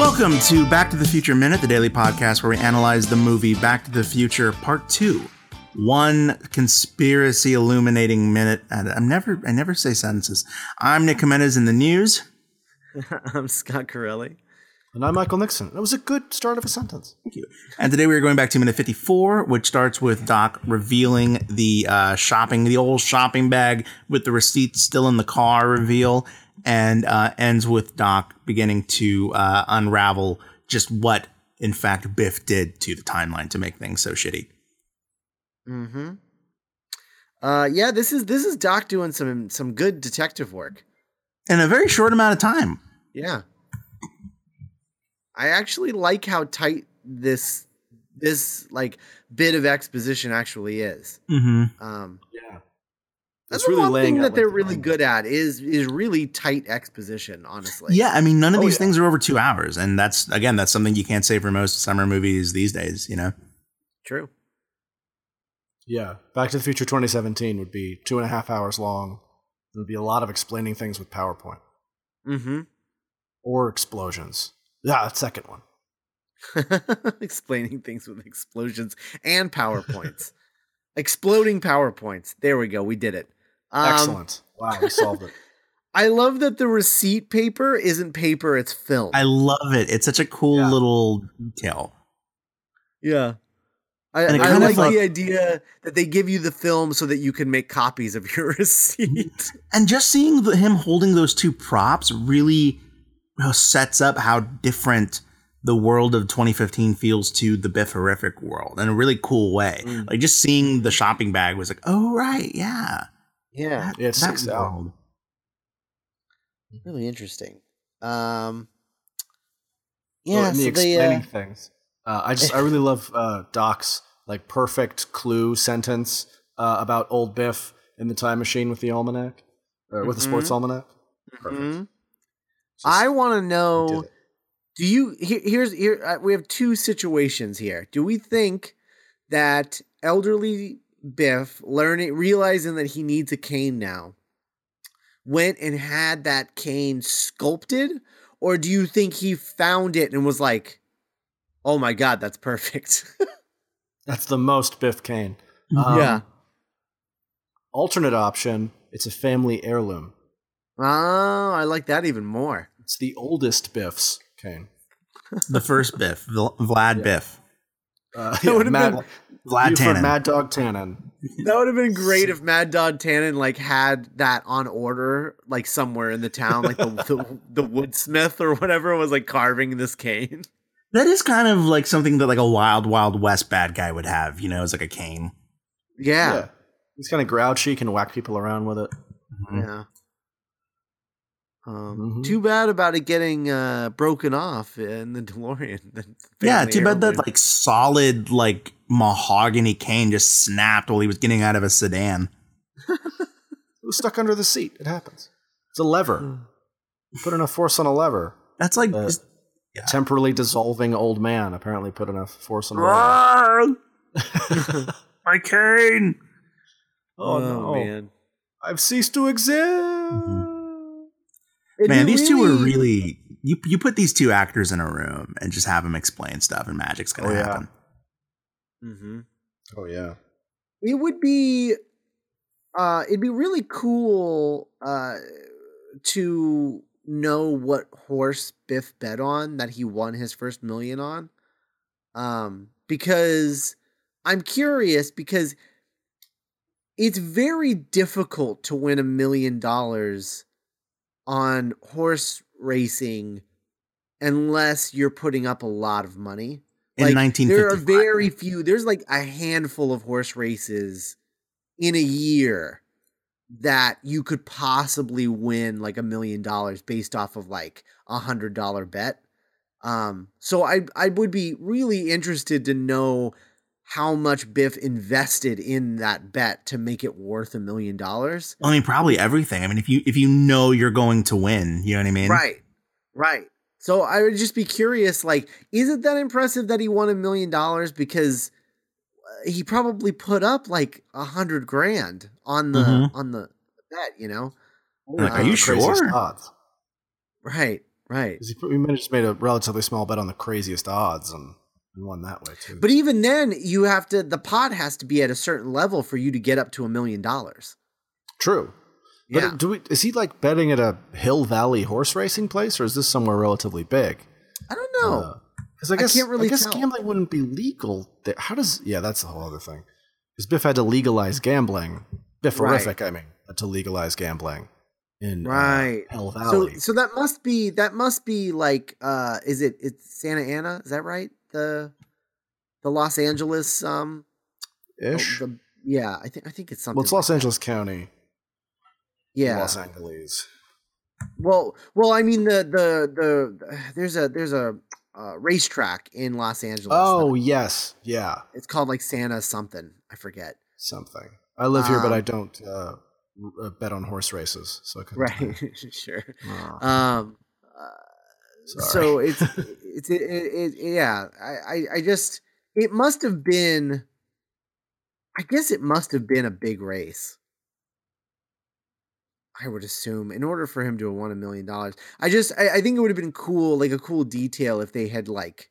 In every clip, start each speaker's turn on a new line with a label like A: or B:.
A: Welcome to Back to the Future Minute, the daily podcast where we analyze the movie Back to the Future Part 2. One conspiracy illuminating minute. I'm never I never say sentences. I'm Nick Jimenez in the news.
B: I'm Scott Corelli.
C: And I'm Michael Nixon. That was a good start of a sentence.
A: Thank you. And today we are going back to minute 54, which starts with Doc revealing the uh, shopping, the old shopping bag with the receipt still in the car reveal, and uh, ends with Doc beginning to uh, unravel just what, in fact, Biff did to the timeline to make things so shitty.
B: Mm-hmm. Uh, yeah, this is this is Doc doing some some good detective work.
A: In a very short amount of time.
B: Yeah. I actually like how tight this this like bit of exposition actually is.
A: Mm-hmm.
B: Um,
C: Yeah.
B: That's
C: really
B: one thing that they're really
C: line.
B: good at is is really tight exposition. Honestly,
A: Yeah, I mean, none of
C: Oh,
A: these
C: yeah.
A: things are over two hours, and that's again, that's something you can't say for most summer movies these days. You know,
B: true.
C: Yeah. Back to the Future 2017 would be two and a half hours long. There would be a lot of explaining things with PowerPoint
B: Mm-hmm.
C: or explosions. Yeah, that second one.
B: Explaining things with explosions and powerpoints, exploding powerpoints. There we go. We did it. Um,
C: Excellent. Wow, we solved it.
B: I love that the receipt paper isn't paper; it's film.
A: I love it. It's such a cool
C: Yeah.
A: little detail.
B: Yeah. I, I like, the idea that they give you the film so that you can make copies of your receipt.
A: And just seeing the, him holding those two props really sets up how different the world of 2015 feels to the Biff horrific world in a really cool way.
B: Mm.
A: Like just seeing the shopping bag was like, oh right, yeah,
B: yeah,
C: Yeah, it sticks out.
B: really interesting. Um, yeah,
C: and the
B: so they,
C: explaining
B: uh,
C: things. Uh, I just I really love uh, Doc's like perfect clue sentence uh, about old Biff in the time machine with the almanac or with the sports
B: Mhm.
C: almanac. Perfect.
B: mhm.
C: Just
B: I want to know. Do you here, here's here uh, we have two situations here. Do we think that elderly Biff learning realizing that he needs a cane now went and had that cane sculpted or do you think he found it and was like oh my god that's perfect.
C: That's the most Biff cane.
A: Mhm.
C: Um,
B: Yeah.
C: Alternate option, it's a family heirloom.
B: oh, I like that even more.
C: It's the oldest Biff's cane.
A: the first Biff, Vlad
C: Yeah.
A: Biff,
C: Uh,
B: That
C: yeah,
B: would've
C: Mad,
B: been-
A: Vlad
C: Buford
A: Tannen.
C: Mad Dog Tannen.
B: That would have been great if Mad Dog Tannen like had that on order, like somewhere in the town, like the the, the woodsmith or whatever was like carving this cane.
A: that is kind of like something that like a wild, wild west bad guy would have. You know, as like a cane.
B: Yeah,
C: He's kind of grouchy, can whack people around with it.
A: Mhm.
B: yeah. Um,
C: Mhm.
B: Too bad about it getting uh, broken off in the DeLorean. the
A: Yeah, too bad that like solid like mahogany cane just snapped while he was getting out of a sedan.
C: It was stuck under the seat. It happens. It's a lever. You put enough force on a lever.
A: That's like
C: Uh,
A: just-
C: Temporarily dissolving old man apparently put enough force on a lever.
A: my cane.
C: oh,
B: oh
C: no.
B: man,
C: I've ceased to exist.
B: It'd
A: Man,
B: be
A: these two were really you. You put these two actors in a room and just have them explain stuff, and magic's gonna
C: Oh, yeah.
A: happen.
B: Mhm.
C: Oh, yeah.
B: it would be uh it'd be really cool uh to know what horse Biff bet on that he won his first million on um because I'm curious because it's very difficult to win a million dollars on horse racing unless you're putting up a lot of money
A: In
B: like,
A: nineteen
B: there are very few. There's like a handful of horse races in a year that you could possibly win like a million dollars based off of like a hundred dollar bet. Um, so I I would be really interested to know how much Biff invested in that bet to make it worth a million dollars.
A: I mean, probably everything. I mean, if you if you know you're going to win, you know what I mean?
B: Right. Right. So I would just be curious like is it that impressive that he won a million dollars because uh, he probably put up like a hundred grand on the
A: Mhm.
B: on the bet, you know?
A: Like, are you
C: Craziest
A: sure?
C: odds.
B: Right. right.
C: 'Cause He, he just made a relatively small bet on the craziest odds and, and won that way too.
B: But even then, you have to the pot has to be at a certain level for you to get up to a million dollars.
C: True. But
B: Yeah.
C: do we, is he like betting at a Hill Valley horse racing place, or is this somewhere relatively big?
B: I don't know.
C: Because I guess
B: can't really
C: I guess
B: tell.
C: gambling wouldn't be legal. There. How does? Yeah, that's a whole other thing. Because Biff had to legalize gambling. Bifferific, I mean, to legalize gambling in uh,
B: Right.
C: Hell
B: so
C: Valley.
B: so that must be that must be like uh is it it's Santa Ana, is that right? The the Los Angeles um
C: Ish.
B: the, yeah, I think I think it's something
C: well, it's
B: like
C: Los
B: that.
C: Angeles County.
B: Yeah.
C: Los Angeles.
B: Well, well, I mean the the the there's a there's a uh, racetrack in Los Angeles.
C: Oh yes, yeah,
B: it's called like Santa something. I forget.
C: something. I live here, but I
B: Um,
C: don't uh, uh, bet on horse races, so I couldn't.
B: Right, sure.
C: Oh,
B: Um,
C: sorry.
B: so it's it's it, it, it yeah. I, I I just it must have been. I guess it must have been a big race. I would assume in order for him to have won a million dollars. I just I, I think it would have been cool, like a cool detail if they had like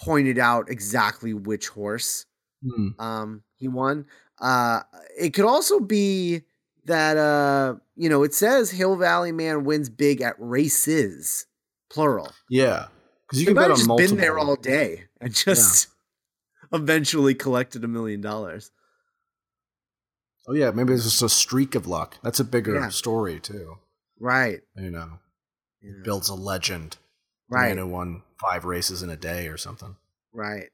B: pointed out exactly which horse
C: Hmm.
B: um he won uh it could also be that uh you know it says hill valley man wins big at races plural
C: yeah, because you
B: he
C: can
B: might
C: bet on
B: just
C: multiple.
B: been there all day and just eventually collected a million dollars
C: Oh yeah, maybe it's just a streak of luck. That's a bigger
B: Yeah.
C: story too.
B: right
C: You know,
B: yeah.
C: builds a legend.
B: Right
C: who won five races in a day or something.
B: right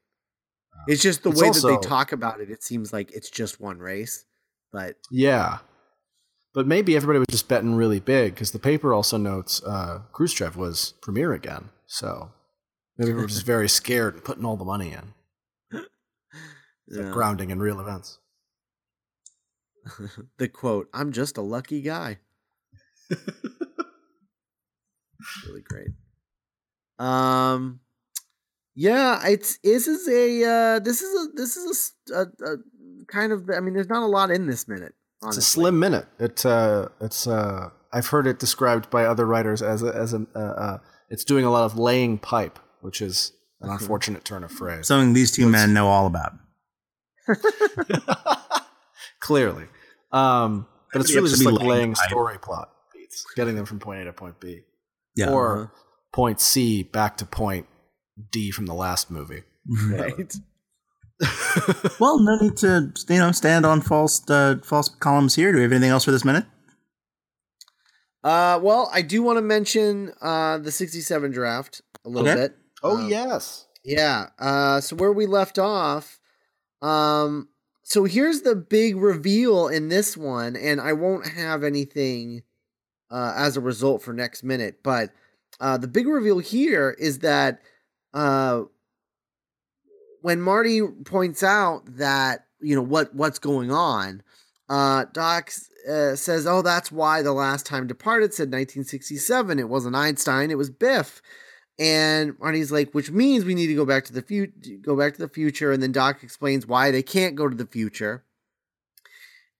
B: it's just the
C: It's
B: way that they talk about it it seems like it's just one race but
C: Yeah, but maybe everybody was just betting really big because the paper also notes uh, Khrushchev was premier again. So maybe we were just very scared and putting all the money in, It's like grounding in real events.
B: the quote i'm just a lucky guy. Really great. Um yeah it's this is a uh this is a this is a a, a kind of i mean there's not a lot in this minute
C: It's a slim minute. It uh, it's uh, I've heard it described by other writers as a, as a uh, uh, it's doing a lot of laying pipe, which is an unfortunate turn of phrase.
A: Something these two men know all about.
C: Clearly, um, but it's really just like
A: laying
C: laying story plot beats, getting them from point A to point B,
A: Yeah.
C: or
B: Uh-huh.
C: point C back to point D from the last movie.
B: right
A: well, no need to you know stand on false uh, false columns here. Do we have anything else for this minute?
B: uh well i do want to mention uh the 67 draft a little
A: Okay.
B: bit
C: Oh
B: Um,
C: yes,
B: Yeah. Uh, so where we left off, um, so here's the big reveal in this one, and I won't have anything uh, as a result for next minute, but uh, the big reveal here is that uh, when Marty points out that you know what what's going on, uh, Doc uh, says, "Oh, that's why the last time departed said 1967. It wasn't Einstein. It was Biff." And Marty's like, which means we need to go back to the future, go back to the future. And then Doc explains why they can't go to the future.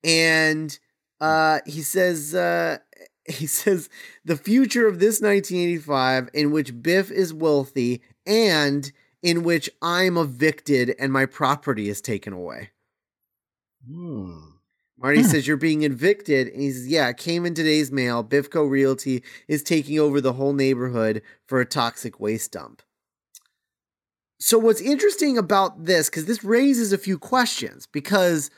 B: And uh, he says, uh, he says the future of this 1985 in which Biff is wealthy and in which I'm evicted and my property is taken away.
C: Hmm.
B: Marty
A: Hmm.
B: says you're being evicted, and he says, "Yeah, it came in today's mail. Bifco Realty is taking over the whole neighborhood for a toxic waste dump." So what's interesting about this, because this raises a few questions, because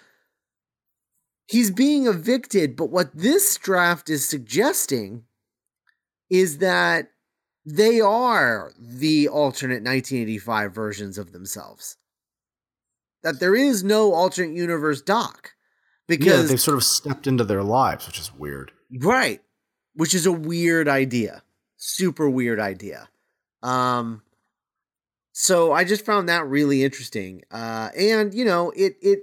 B: he's being evicted, but what this draft is suggesting is that they are the alternate 1985 versions of themselves. That there is no alternate universe Doc.
C: yeah,
B: Because
C: they've sort of stepped into their lives, which is weird.
B: Right. Which is a weird idea. Super weird idea. Um so I just found that really interesting. Uh and you know, it it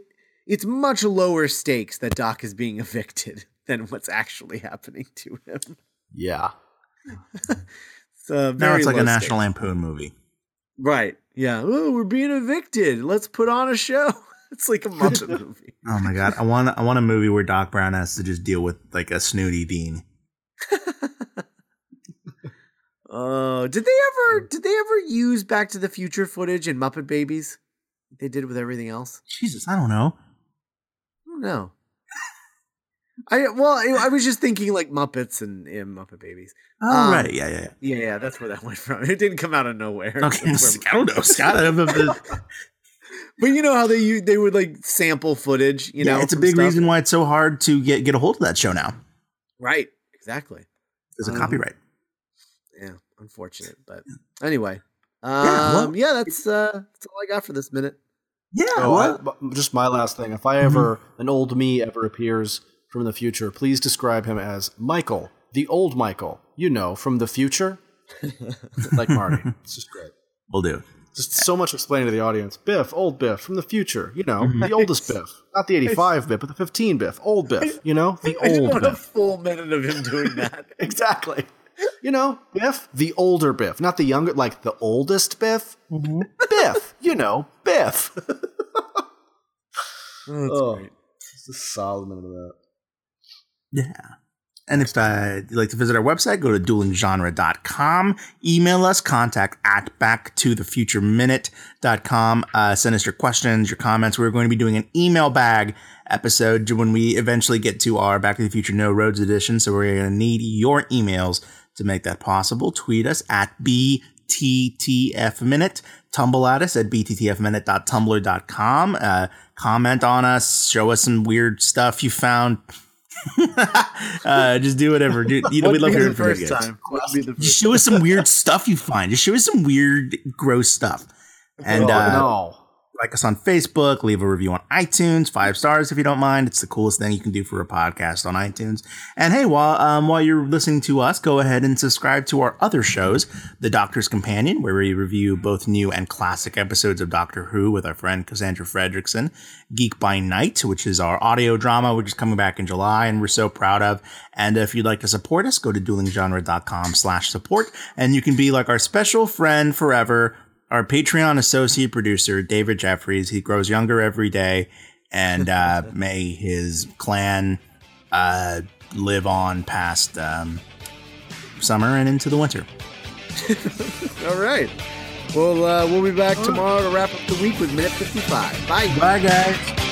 B: it's much lower stakes that Doc is being evicted than what's actually happening to him.
C: Yeah.
B: It's uh,
A: Now it's like a National
B: stakes.
A: Lampoon movie.
B: Right. Yeah. Oh, we're being evicted. Let's put on a show. It's like a Muppet movie.
A: Oh my god, I want I want a movie where Doc Brown has to just deal with like a snooty dean.
B: Oh, did they ever? Did they ever use Back to the Future footage in Muppet Babies? They did with everything else.
A: Jesus, I don't know.
B: I don't know. I well, I, I was just thinking like Muppets and, and Muppet Babies.
A: Oh,
B: Um,
A: right. Yeah, yeah,
B: Yeah, yeah, that's where that went from. It didn't come out of nowhere.
A: yeah. Okay,
B: That's where-
A: I don't know, Scott. I don't know
B: but you know how they they would like sample footage. You
A: yeah,
B: know,
A: it's a big
B: stuff?
A: reason why it's so hard to get get a hold of that show now.
B: right? Exactly.
A: There's a
B: Um,
A: copyright.
B: Yeah, unfortunate, but anyway. Um,
A: well-
B: yeah, that's uh, that's all I got for this minute.
A: Yeah.
C: Oh,
A: well,
C: I- just my last thing. If I ever an old me ever appears from the future, please describe him as Michael, the old Michael. You know, from the future, like Marty. It's just great.
A: we'll do.
C: Just so much explaining to the audience. Biff, old Biff, from the future. You know, the mhm. oldest Biff, not the eighty-five Biff, but the fifteen Biff, old Biff. You know, the
B: I just
C: old
B: want a
C: Biff.
B: full minute of him doing that.
C: Exactly. You know, Biff, the older Biff, not the younger, like the oldest Biff. Mm-hmm. Biff, you know, Biff.
B: Oh, that's
C: Oh.
B: great.
C: It's a solid minute of that.
A: Yeah. And if uh, you'd like to visit our website, go to duelinggenre.com. Email us, contact at backtothefutureminute.com. Uh, send us your questions, your comments. We're going to be doing an email bag episode when we eventually get to our Back to the Future No Roads edition. So we're going to need your emails to make that possible. Tweet us at BTTFminute. Tumble at us at bttfminute.tumblr.com. Uh, comment on us. Show us some weird stuff you found. uh, just do whatever. Do, you know, we'd love
B: Wouldn't
A: hearing from
B: the
A: you
B: first
A: guys.
B: time. Be the
A: Just
B: first
A: show us some weird stuff you find. Just show us some weird, gross stuff. And
C: oh,
A: uh,
C: no.
A: Like us on Facebook, leave a review on iTunes, five stars if you don't mind. It's the coolest thing you can do for a podcast on iTunes. And hey, while um, while you're listening to us, go ahead and subscribe to our other shows, The Doctor's Companion, where we review both new and classic episodes of Doctor Who with our friend Cassandra Fredrickson, Geek by Night, which is our audio drama, which is coming back in July, and we're so proud of. And if you'd like to support us, go to duelinggenre.com slash support, and you can be like our special friend forever, our Patreon associate producer, David Jeffries. He grows younger every day, and uh, may his clan uh, live on past um, summer and into the winter.
B: All right. Well, uh, we'll be back tomorrow to wrap up the week with minute 55. Bye.
A: Bye, guys.